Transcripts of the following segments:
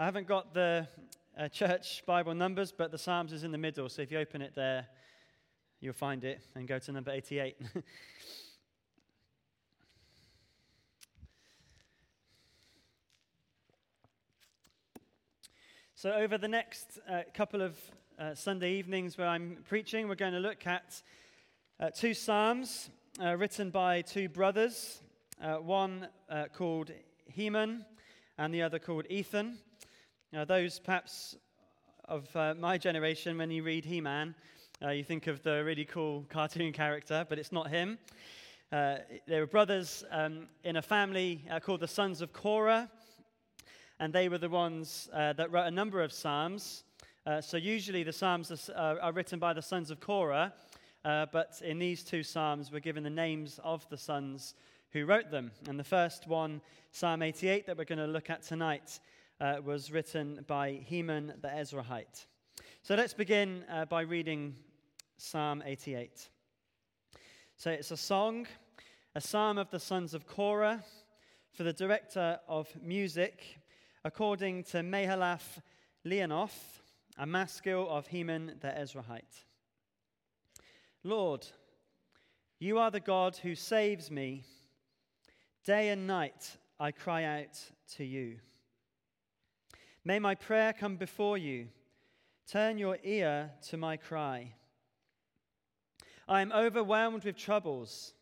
I haven't got the uh, church Bible numbers, but the Psalms is in the middle. So if you open it there, you'll find it and go to number 88. so, over the next uh, couple of uh, Sunday evenings where I'm preaching, we're going to look at uh, two Psalms uh, written by two brothers, uh, one called Heman and the other called Ethan. Now, those perhaps of uh, my generation, when you read He Man, uh, you think of the really cool cartoon character, but it's not him. Uh, they were brothers um, in a family uh, called the Sons of Korah, and they were the ones uh, that wrote a number of Psalms. Uh, so, usually the Psalms are, are, written by the sons of Korah, but in these two Psalms, we're given the names of the sons who wrote them. And the first one, Psalm 88, that we're going to look at tonight, uh, was written by Heman the Ezraite. So let's begin uh, by reading Psalm 88. So it's a song, a psalm of the sons of Korah for the director of music, according to Mahalath Leanoth, a maskil of Heman the Ezraite. Lord, you are the God who saves me. Day and night I cry out to you. May my prayer come before you. Turn your ear to my cry. I am overwhelmed with troubles,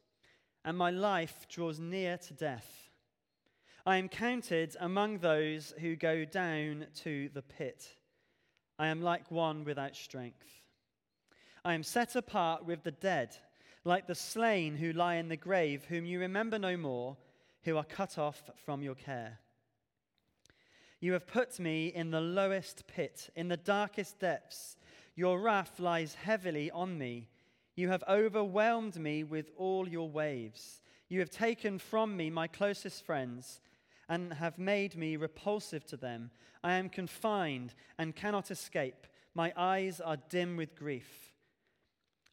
and my life draws near to death. I am counted among those who go down to the pit. I am like one without strength. I am set apart with the dead, like the slain who lie in the grave, whom you remember no more, who are cut off from your care. You have put me in the lowest pit, in the darkest depths. Your wrath lies heavily on me. You have overwhelmed me with all your waves. You have taken from me my closest friends and have made me repulsive to them. I am confined and cannot escape. My eyes are dim with grief.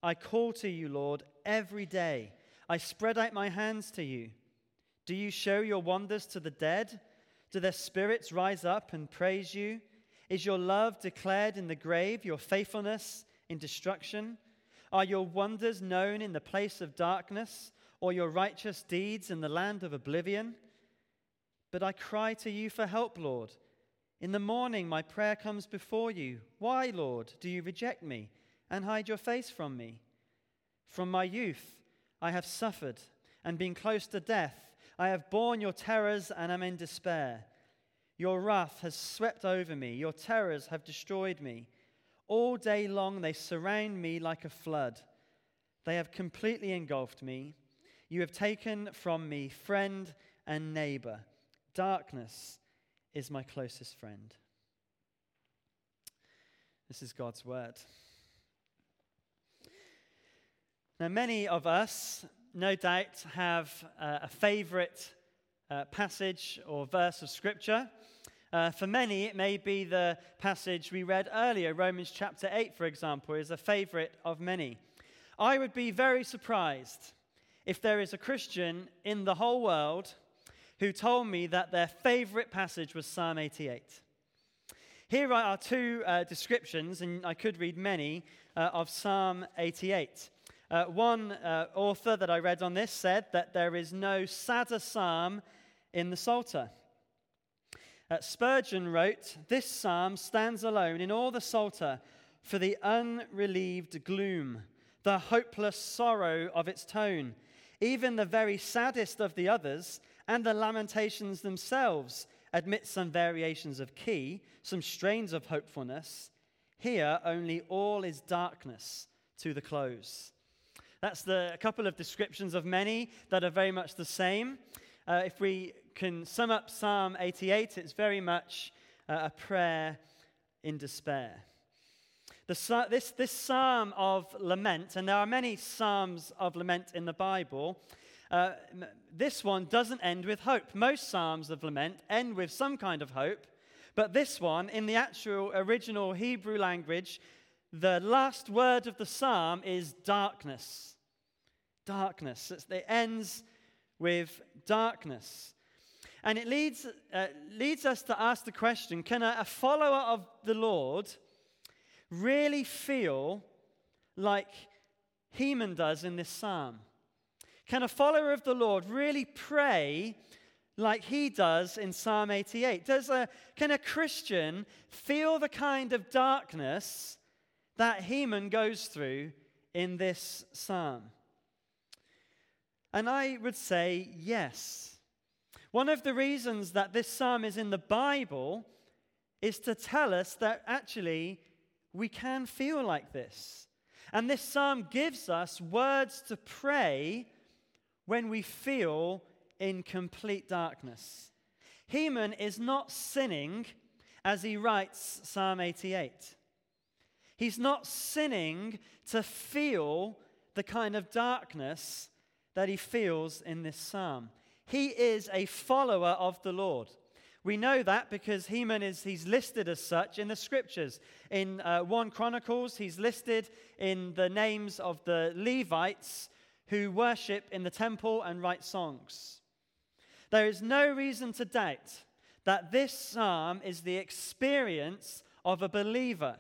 I call to you, Lord, every day. I spread out my hands to you. Do you show your wonders to the dead? Do their spirits rise up and praise you? Is your love declared in the grave, your faithfulness in destruction? Are your wonders known in the place of darkness, or your righteous deeds in the land of oblivion? But I cry to you for help, Lord. In the morning, my prayer comes before you. Why, Lord, do you reject me and hide your face from me? From my youth, I have suffered and been close to death. I have borne your terrors and am in despair. Your wrath has swept over me, your terrors have destroyed me. All day long they surround me like a flood. They have completely engulfed me. You have taken from me friend and neighbor. Darkness is my closest friend. This is God's word. Now, many of us no doubt have uh, a favorite uh, passage or verse of Scripture. Uh, for many, it may be the passage we read earlier, Romans chapter 8, for example, is a favorite of many. I would be very surprised if there is a Christian in the whole world who told me that their favorite passage was Psalm 88. Here are two uh, descriptions, and I could read many, uh, of Psalm 88. Uh, one uh, author that I read on this said that there is no sadder psalm in the Psalter. Uh, Spurgeon wrote, This psalm stands alone in all the Psalter for the unrelieved gloom, the hopeless sorrow of its tone. Even the very saddest of the others and the lamentations themselves admit some variations of key, some strains of hopefulness. Here, only all is darkness to the close. That's the, a couple of descriptions of many that are very much the same. Uh, if we can sum up Psalm 88, it's very much uh, a prayer in despair. The, this, this psalm of lament, and there are many psalms of lament in the Bible, uh, this one doesn't end with hope. Most psalms of lament end with some kind of hope, but this one, in the actual original Hebrew language, the last word of the psalm is darkness darkness. It ends with darkness. And it leads, uh, leads us to ask the question can a, a follower of the Lord really feel like Heman does in this psalm? Can a follower of the Lord really pray like he does in Psalm 88? Does a, can a Christian feel the kind of darkness that Heman goes through in this psalm? And I would say yes. One of the reasons that this psalm is in the Bible is to tell us that actually we can feel like this. And this psalm gives us words to pray when we feel in complete darkness. Heman is not sinning as he writes Psalm 88. He's not sinning to feel the kind of darkness that he feels in this psalm. He is a follower of the Lord. We know that because Heman is he's listed as such in the scriptures. In uh, 1 Chronicles, he's listed in the names of the Levites who worship in the temple and write songs. There is no reason to doubt that this psalm is the experience of a believer.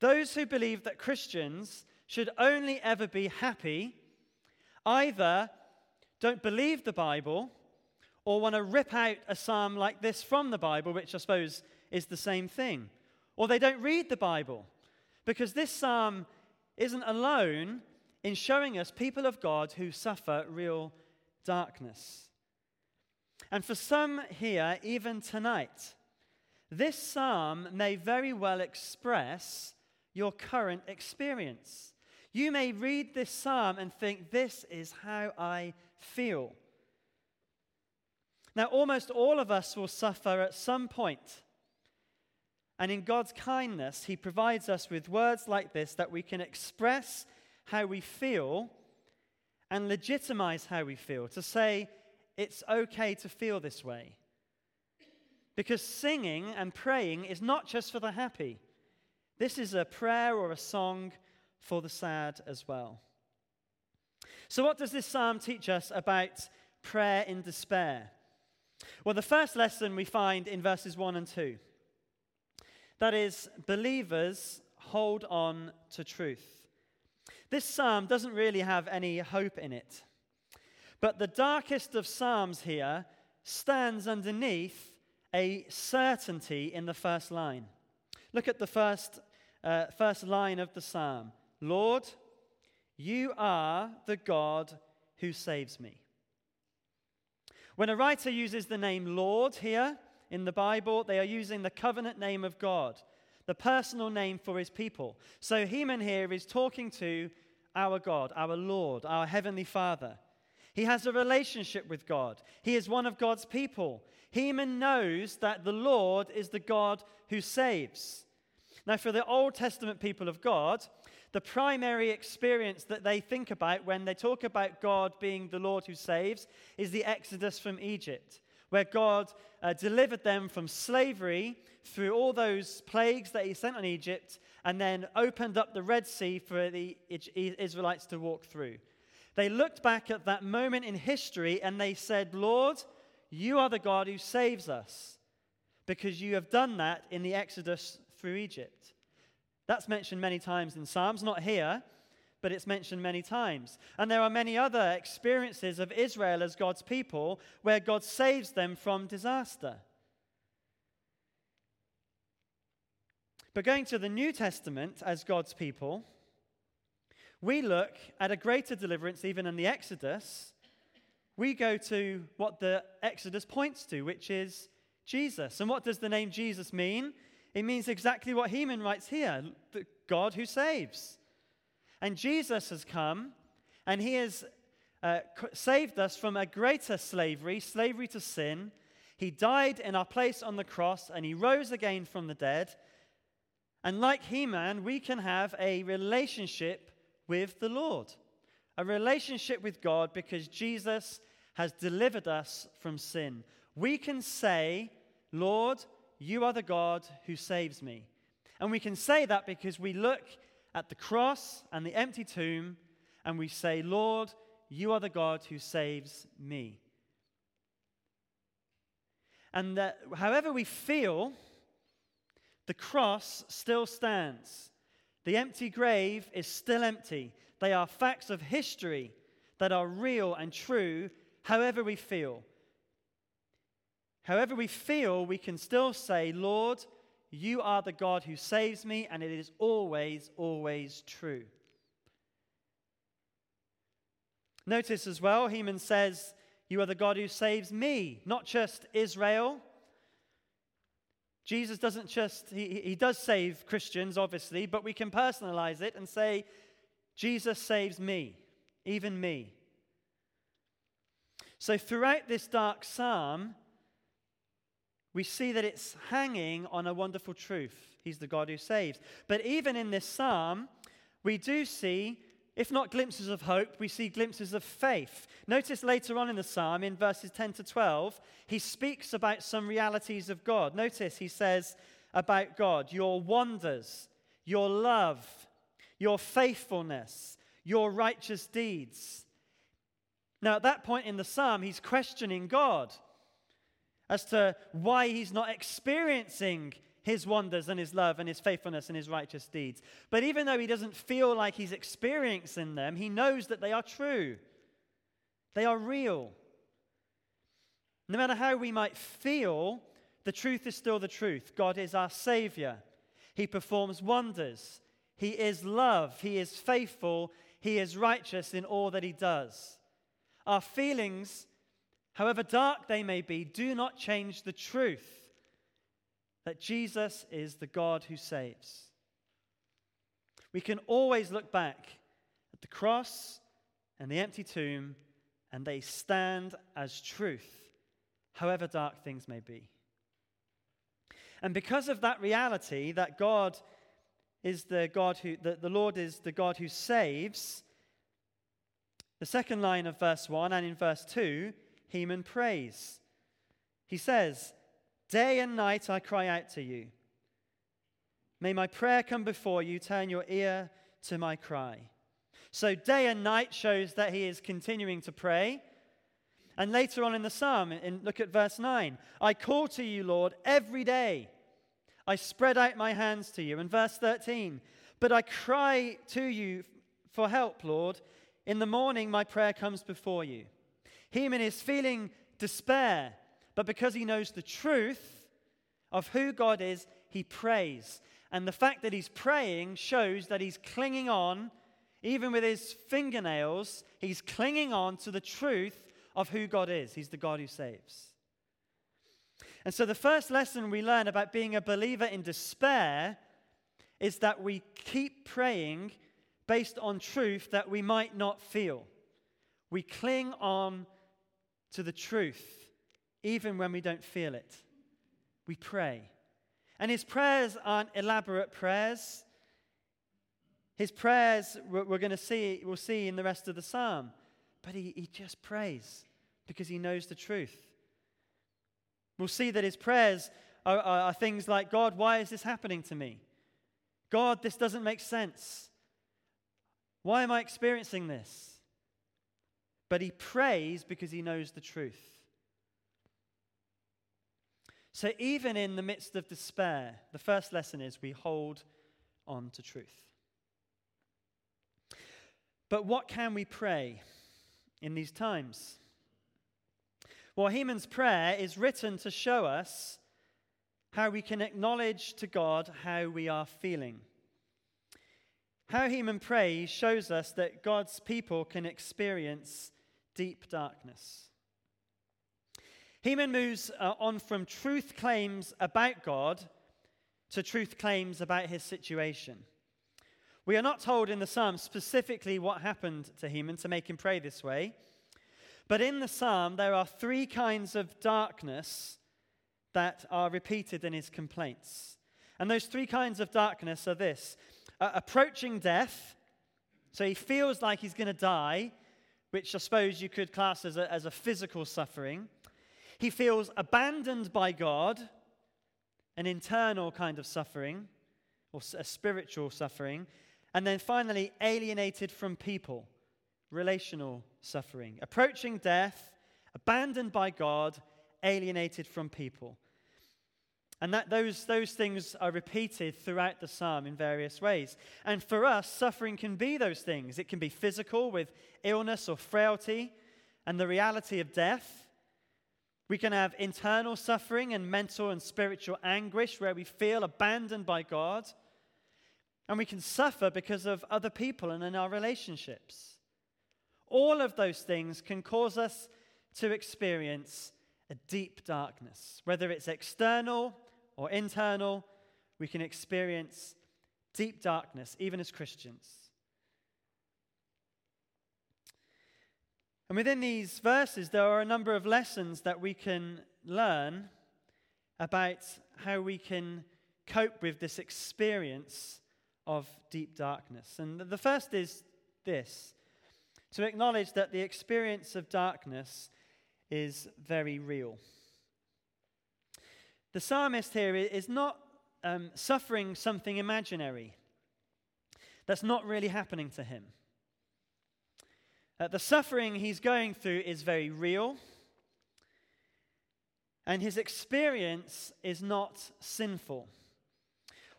Those who believe that Christians should only ever be happy either don't believe the Bible or want to rip out a psalm like this from the Bible, which I suppose is the same thing. Or they don't read the Bible because this psalm isn't alone in showing us people of God who suffer real darkness. And for some here, even tonight, this psalm may very well express your current experience. You may read this psalm and think, This is how I feel. Now, almost all of us will suffer at some point. And in God's kindness, He provides us with words like this that we can express how we feel and legitimize how we feel, to say it's okay to feel this way. Because singing and praying is not just for the happy, this is a prayer or a song for the sad as well. So, what does this psalm teach us about prayer in despair? Well, the first lesson we find in verses 1 and 2 that is, believers hold on to truth. This psalm doesn't really have any hope in it. But the darkest of psalms here stands underneath a certainty in the first line. Look at the first, uh, first line of the psalm Lord, you are the God who saves me. When a writer uses the name Lord here in the Bible, they are using the covenant name of God, the personal name for his people. So Heman here is talking to our God, our Lord, our Heavenly Father. He has a relationship with God. He is one of God's people. Heman knows that the Lord is the God who saves. Now, for the Old Testament people of God, the primary experience that they think about when they talk about God being the Lord who saves is the Exodus from Egypt, where God uh, delivered them from slavery through all those plagues that He sent on Egypt and then opened up the Red Sea for the Israelites to walk through. They looked back at that moment in history and they said, Lord, you are the God who saves us because you have done that in the Exodus through Egypt. That's mentioned many times in Psalms, not here, but it's mentioned many times. And there are many other experiences of Israel as God's people where God saves them from disaster. But going to the New Testament as God's people, we look at a greater deliverance even in the Exodus. We go to what the Exodus points to, which is Jesus. And what does the name Jesus mean? It means exactly what Heman writes here the God who saves. And Jesus has come and he has uh, saved us from a greater slavery, slavery to sin. He died in our place on the cross and he rose again from the dead. And like Heman, we can have a relationship with the Lord, a relationship with God because Jesus has delivered us from sin. We can say, Lord, you are the God who saves me. And we can say that because we look at the cross and the empty tomb and we say, Lord, you are the God who saves me. And that however we feel, the cross still stands. The empty grave is still empty. They are facts of history that are real and true, however we feel. However we feel, we can still say, Lord, you are the God who saves me, and it is always, always true. Notice as well, Heman says, You are the God who saves me, not just Israel. Jesus doesn't just, he, he does save Christians, obviously, but we can personalize it and say, Jesus saves me, even me. So throughout this dark psalm, we see that it's hanging on a wonderful truth. He's the God who saves. But even in this psalm, we do see, if not glimpses of hope, we see glimpses of faith. Notice later on in the psalm, in verses 10 to 12, he speaks about some realities of God. Notice he says about God, your wonders, your love, your faithfulness, your righteous deeds. Now, at that point in the psalm, he's questioning God as to why he's not experiencing his wonders and his love and his faithfulness and his righteous deeds. But even though he doesn't feel like he's experiencing them, he knows that they are true, they are real. No matter how we might feel, the truth is still the truth. God is our Savior. He performs wonders. He is love. He is faithful. He is righteous in all that He does. Our feelings however dark they may be, do not change the truth that Jesus is the God who saves. We can always look back at the cross and the empty tomb, and they stand as truth, however dark things may be. And because of that reality, that God is the God who, that the Lord is the God who saves, the second line of verse 1 and in verse 2 Heman prays. He says, Day and night I cry out to you. May my prayer come before you, turn your ear to my cry. So, day and night shows that he is continuing to pray. And later on in the psalm, in, look at verse 9 I call to you, Lord, every day. I spread out my hands to you. And verse 13, but I cry to you for help, Lord. In the morning, my prayer comes before you. Heman is feeling despair, but because he knows the truth of who God is, he prays. And the fact that he's praying shows that he's clinging on, even with his fingernails, he's clinging on to the truth of who God is. He's the God who saves. And so, the first lesson we learn about being a believer in despair is that we keep praying based on truth that we might not feel. We cling on to the truth, even when we don't feel it. We pray. And his prayers aren't elaborate prayers. His prayers, we're, going to see, we'll see in the rest of the psalm. But he, he just prays because he knows the truth. We'll see that his prayers are, are, are things like God, why is this happening to me? God, this doesn't make sense. Why am I experiencing this? But he prays because he knows the truth. So, even in the midst of despair, the first lesson is we hold on to truth. But what can we pray in these times? Well, Heman's prayer is written to show us how we can acknowledge to God how we are feeling. How Heman prays shows us that God's people can experience deep darkness. Heman moves uh, on from truth claims about God to truth claims about his situation. We are not told in the psalm specifically what happened to Heman to make him pray this way, but in the psalm there are three kinds of darkness that are repeated in his complaints. And those three kinds of darkness are this uh, approaching death, so he feels like he's going to die, which I suppose you could class as a, as a physical suffering. He feels abandoned by God, an internal kind of suffering, or a spiritual suffering. And then finally, alienated from people, relational suffering. Approaching death, abandoned by God, alienated from people. And that those, those things are repeated throughout the psalm in various ways. And for us, suffering can be those things. It can be physical with illness or frailty and the reality of death. We can have internal suffering and mental and spiritual anguish where we feel abandoned by God. And we can suffer because of other people and in our relationships. All of those things can cause us to experience a deep darkness. Whether it's external or internal, we can experience deep darkness, even as Christians. And within these verses, there are a number of lessons that we can learn about how we can cope with this experience of deep darkness. And the first is this to acknowledge that the experience of darkness is very real. The psalmist here is not um, suffering something imaginary that's not really happening to him. Uh, the suffering he's going through is very real, and his experience is not sinful.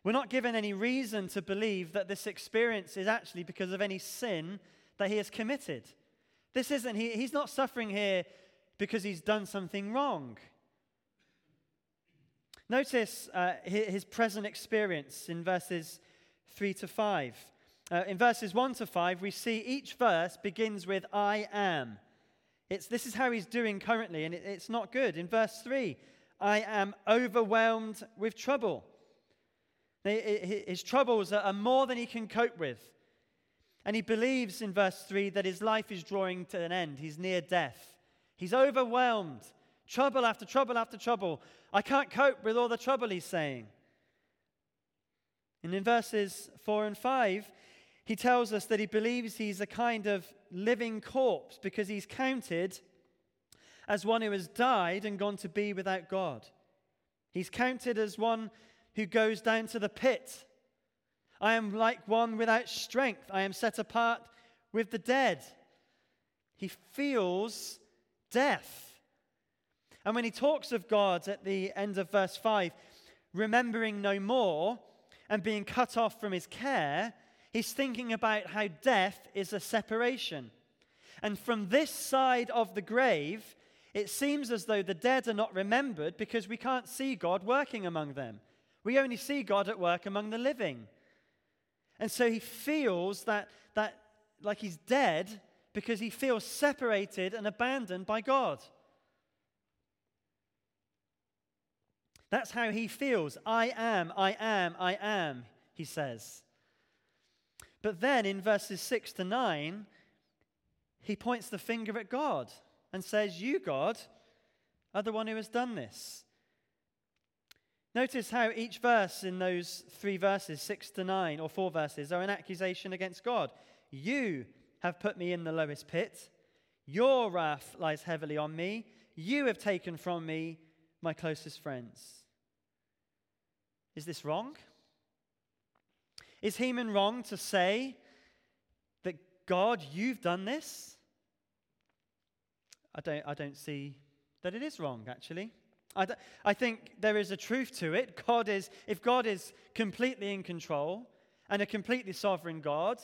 We're not given any reason to believe that this experience is actually because of any sin that he has committed. This isn't, he, he's not suffering here because he's done something wrong. Notice uh, his present experience in verses 3 to 5. Uh, in verses 1 to 5, we see each verse begins with I am. It's, this is how he's doing currently, and it, it's not good. In verse 3, I am overwhelmed with trouble. His troubles are more than he can cope with. And he believes in verse 3 that his life is drawing to an end. He's near death. He's overwhelmed. Trouble after trouble after trouble. I can't cope with all the trouble, he's saying. And in verses 4 and 5, he tells us that he believes he's a kind of living corpse because he's counted as one who has died and gone to be without God. He's counted as one who goes down to the pit. I am like one without strength. I am set apart with the dead. He feels death. And when he talks of God at the end of verse 5, remembering no more and being cut off from his care, he's thinking about how death is a separation. And from this side of the grave, it seems as though the dead are not remembered because we can't see God working among them. We only see God at work among the living. And so he feels that, that like he's dead because he feels separated and abandoned by God. That's how he feels. I am, I am, I am, he says. But then in verses 6 to 9, he points the finger at God and says, You, God, are the one who has done this. Notice how each verse in those three verses, six to nine, or four verses, are an accusation against God. You have put me in the lowest pit. Your wrath lies heavily on me. You have taken from me my closest friends. Is this wrong? Is Heman wrong to say that God, you've done this? I don't, I don't see that it is wrong, actually. I, I think there is a truth to it. God is, if God is completely in control and a completely sovereign God,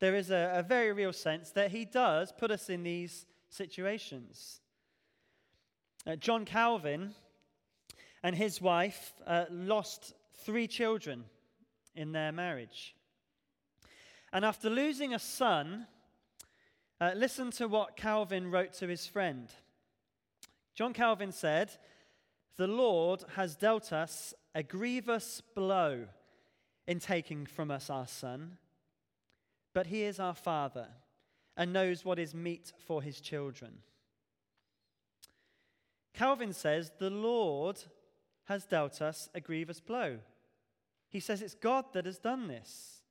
there is a, a very real sense that He does put us in these situations. Uh, John Calvin and his wife uh, lost three children in their marriage. And after losing a son, uh, listen to what Calvin wrote to his friend. John Calvin said, The Lord has dealt us a grievous blow in taking from us our son, but he is our father and knows what is meet for his children. Calvin says, The Lord has dealt us a grievous blow. He says it's God that has done this.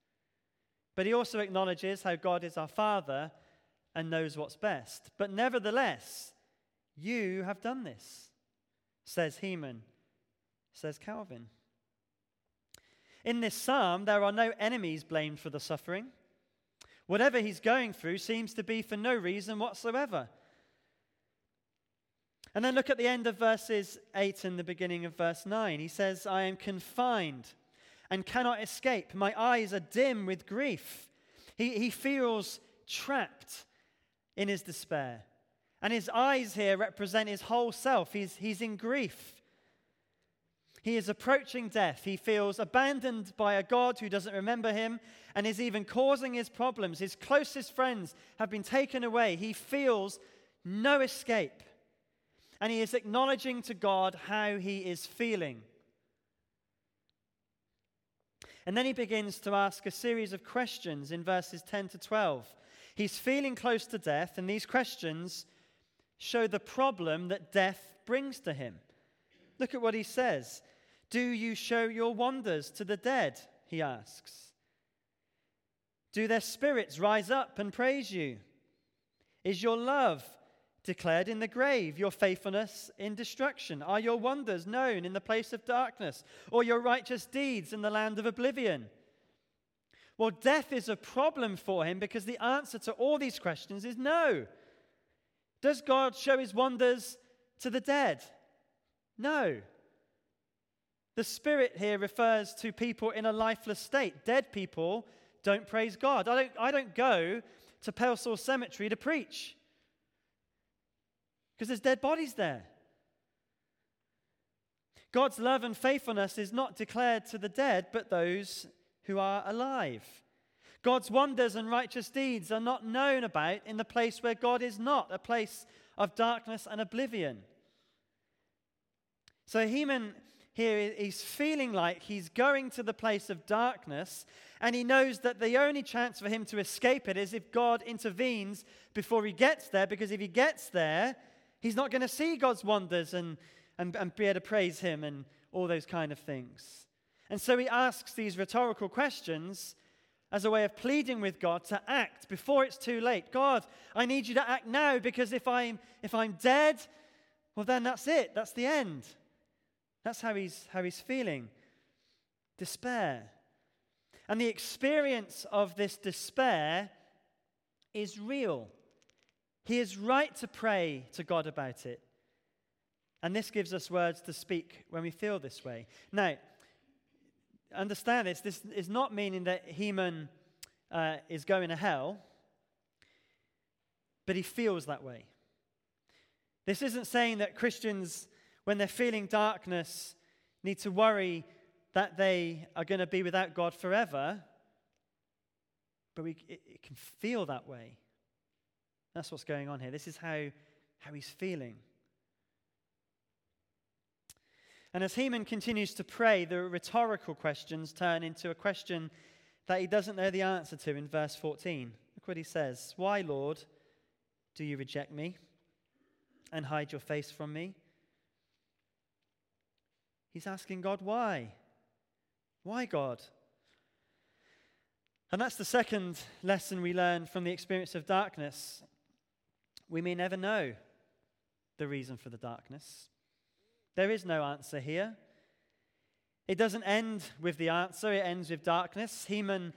But he also acknowledges how God is our Father and knows what's best. But nevertheless, you have done this, says Heman, says Calvin. In this psalm, there are no enemies blamed for the suffering. Whatever he's going through seems to be for no reason whatsoever. And then look at the end of verses 8 and the beginning of verse 9. He says, I am confined and cannot escape. My eyes are dim with grief. He, he feels trapped in his despair. And his eyes here represent his whole self. He's, he's in grief. He is approaching death. He feels abandoned by a God who doesn't remember him and is even causing his problems. His closest friends have been taken away. He feels no escape. And he is acknowledging to God how he is feeling. And then he begins to ask a series of questions in verses 10 to 12. He's feeling close to death, and these questions show the problem that death brings to him. Look at what he says. Do you show your wonders to the dead? He asks. Do their spirits rise up and praise you? Is your love declared in the grave, your faithfulness in destruction? Are your wonders known in the place of darkness, or your righteous deeds in the land of oblivion? Well, death is a problem for him because the answer to all these questions is no. Does God show his wonders to the dead? No. The Spirit here refers to people in a lifeless state. Dead people don't praise God. I don't, I don't go to Pelsall Cemetery to preach because there's dead bodies there. God's love and faithfulness is not declared to the dead, but those who are alive. God's wonders and righteous deeds are not known about in the place where God is not, a place of darkness and oblivion. So Heman here is feeling like he's going to the place of darkness, and he knows that the only chance for him to escape it is if God intervenes before he gets there, because if he gets there, he's not going to see God's wonders and, and, and be able to praise him and all those kind of things. And so he asks these rhetorical questions as a way of pleading with God to act before it's too late. God, I need you to act now because if I'm, if I'm dead, well, then that's it. That's the end. That's how he's, how he's feeling despair. And the experience of this despair is real. He is right to pray to God about it. And this gives us words to speak when we feel this way. Now, understand this. This is not meaning that Heman uh, is going to hell, but he feels that way. This isn't saying that Christians, when they're feeling darkness, need to worry that they are going to be without God forever, but we, it, it can feel that way. That's what's going on here. This is how, how he's feeling. And as Heman continues to pray, the rhetorical questions turn into a question that he doesn't know the answer to in verse 14. Look what he says Why, Lord, do you reject me and hide your face from me? He's asking God, why? Why, God? And that's the second lesson we learn from the experience of darkness we may never know the reason for the darkness. There is no answer here. It doesn't end with the answer, it ends with darkness. Heman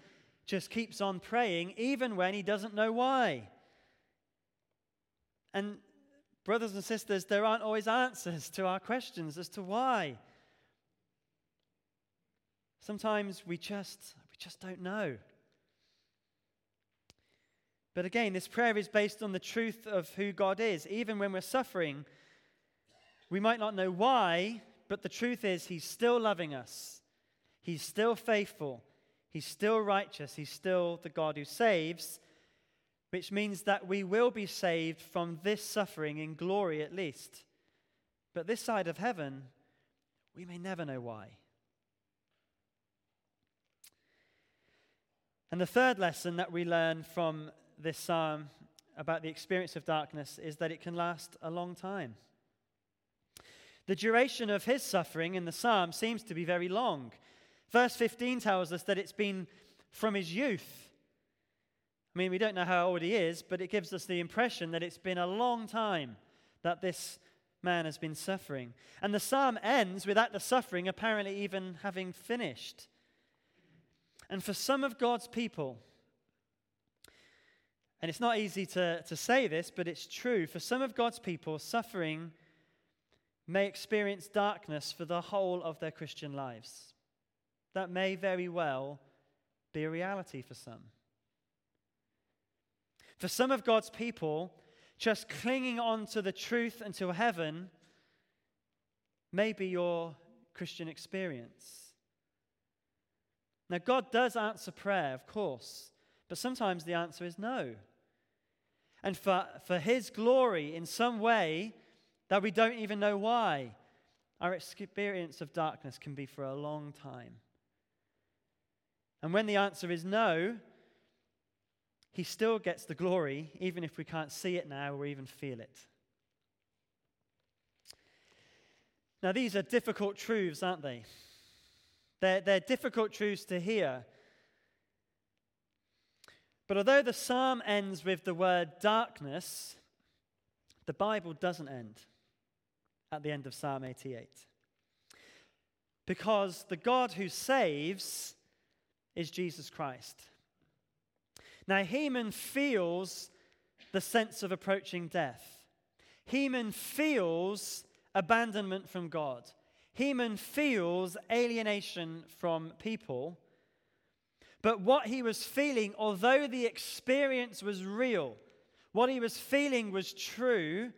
just keeps on praying, even when he doesn't know why. And, brothers and sisters, there aren't always answers to our questions as to why. Sometimes we just, we just don't know. But again, this prayer is based on the truth of who God is. Even when we're suffering, we might not know why, but the truth is, He's still loving us. He's still faithful. He's still righteous. He's still the God who saves, which means that we will be saved from this suffering in glory at least. But this side of heaven, we may never know why. And the third lesson that we learn from this psalm about the experience of darkness is that it can last a long time. The duration of his suffering in the psalm seems to be very long. Verse 15 tells us that it's been from his youth. I mean, we don't know how old he is, but it gives us the impression that it's been a long time that this man has been suffering. And the psalm ends without the suffering apparently even having finished. And for some of God's people, and it's not easy to, to say this, but it's true. For some of God's people, suffering may experience darkness for the whole of their Christian lives. That may very well be a reality for some. For some of God's people, just clinging on to the truth until heaven may be your Christian experience. Now, God does answer prayer, of course, but sometimes the answer is no. And for, for His glory, in some way that we don't even know why, our experience of darkness can be for a long time. And when the answer is no, He still gets the glory, even if we can't see it now or even feel it. Now, these are difficult truths, aren't they? They're, they're difficult truths to hear. But although the psalm ends with the word darkness, the Bible doesn't end at the end of Psalm 88. Because the God who saves is Jesus Christ. Now, Heman feels the sense of approaching death. Heman feels abandonment from God. Heman feels alienation from people. But what he was feeling, although the experience was real, what he was feeling was true,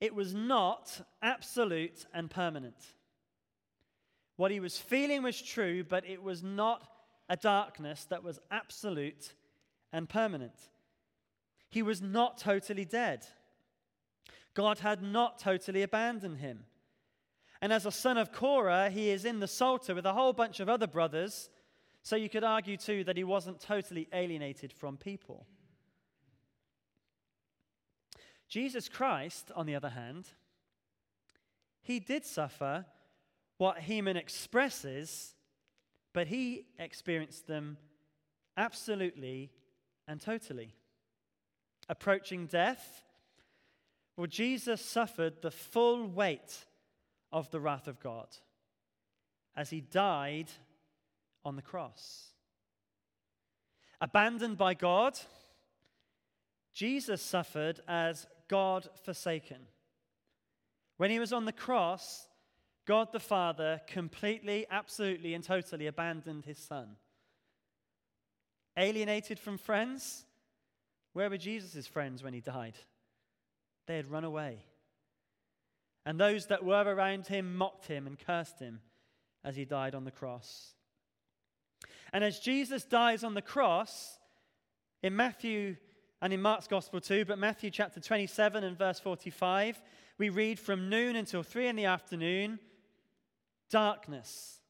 it was not absolute and permanent. What he was feeling was true, but it was not a darkness that was absolute and permanent. He was not totally dead. God had not totally abandoned him. And as a son of Korah, he is in the Psalter with a whole bunch of other brothers. So you could argue too that he wasn't totally alienated from people. Jesus Christ, on the other hand, he did suffer what Heman expresses, but he experienced them absolutely and totally. Approaching death, well, Jesus suffered the full weight of the wrath of God as he died on the cross. Abandoned by God, Jesus suffered as God forsaken. When he was on the cross, God the Father completely, absolutely, and totally abandoned his Son. Alienated from friends? Where were Jesus' friends when he died? They had run away. And those that were around him mocked him and cursed him as he died on the cross. And as Jesus dies on the cross, in Matthew and in Mark's Gospel too, but Matthew chapter 27 and verse 45, we read from noon until three in the afternoon, darkness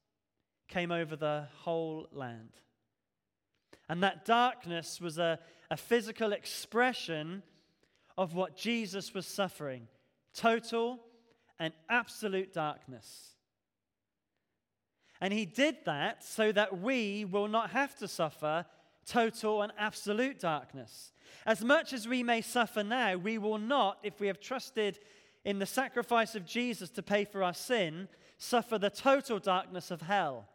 came over the whole land. And that darkness was a, a physical expression of what Jesus was suffering total and absolute darkness. And he did that so that we will not have to suffer total and absolute darkness. As much as we may suffer now, we will not, if we have trusted in the sacrifice of Jesus to pay for our sin, suffer the total darkness of hell.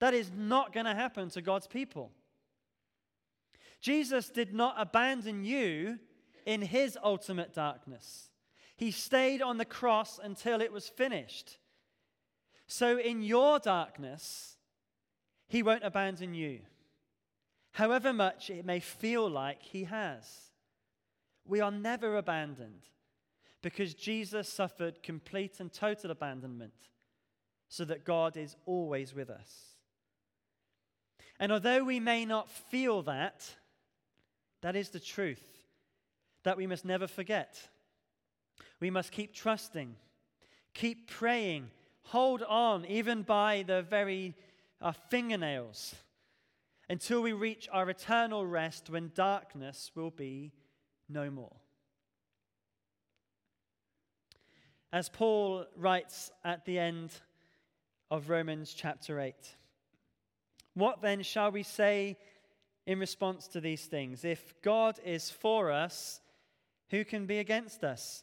That is not going to happen to God's people. Jesus did not abandon you in his ultimate darkness. He stayed on the cross until it was finished. So, in your darkness, he won't abandon you, however much it may feel like he has. We are never abandoned because Jesus suffered complete and total abandonment so that God is always with us. And although we may not feel that, that is the truth that we must never forget. We must keep trusting, keep praying, hold on, even by the very uh, fingernails, until we reach our eternal rest when darkness will be no more. As Paul writes at the end of Romans chapter 8, what then shall we say in response to these things? If God is for us, who can be against us?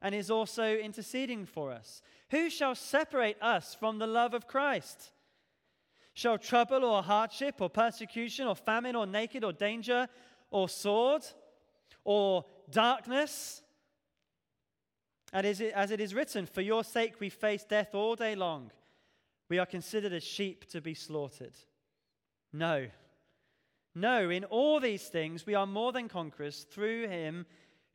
and is also interceding for us. Who shall separate us from the love of Christ? Shall trouble or hardship or persecution or famine or naked or danger or sword or darkness? And as it is written, For your sake we face death all day long. We are considered as sheep to be slaughtered. No. No, in all these things we are more than conquerors through him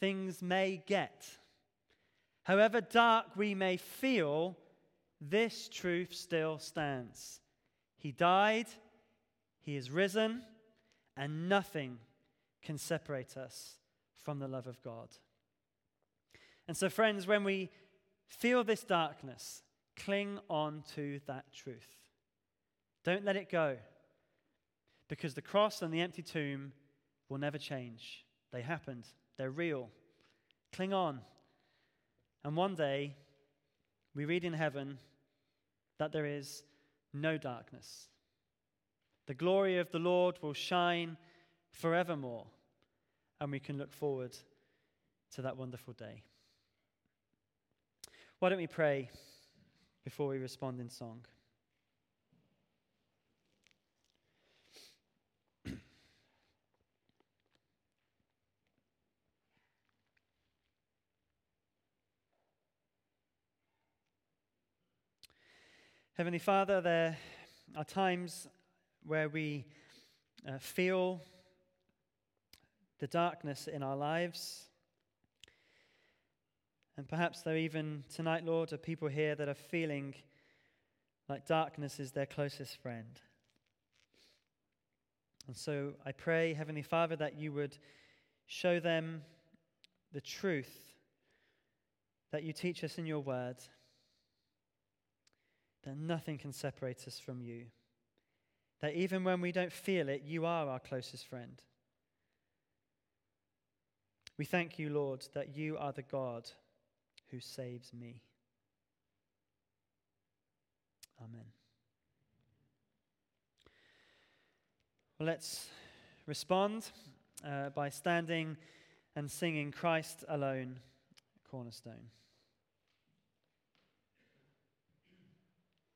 things may get, however dark we may feel, this truth still stands. He died, He is risen, and nothing can separate us from the love of God. And so, friends, when we feel this darkness, cling on to that truth. Don't let it go. Because the cross and the empty tomb will never change. They happened, they're real. Cling on. And one day, we read in heaven that there is no darkness. The glory of the Lord will shine forevermore, and we can look forward to that wonderful day. Why don't we pray before we respond in song? Heavenly Father, there are times where we uh, feel the darkness in our lives. And perhaps there even tonight, Lord, are people here that are feeling like darkness is their closest friend. And so I pray, Heavenly Father, that you would show them the truth that you teach us in your word, that nothing can separate us from you, that even when we don't feel it, you are our closest friend. We thank you, Lord, that you are the God who saves me. Amen. Well, let's respond uh, by standing and singing Christ alone, cornerstone.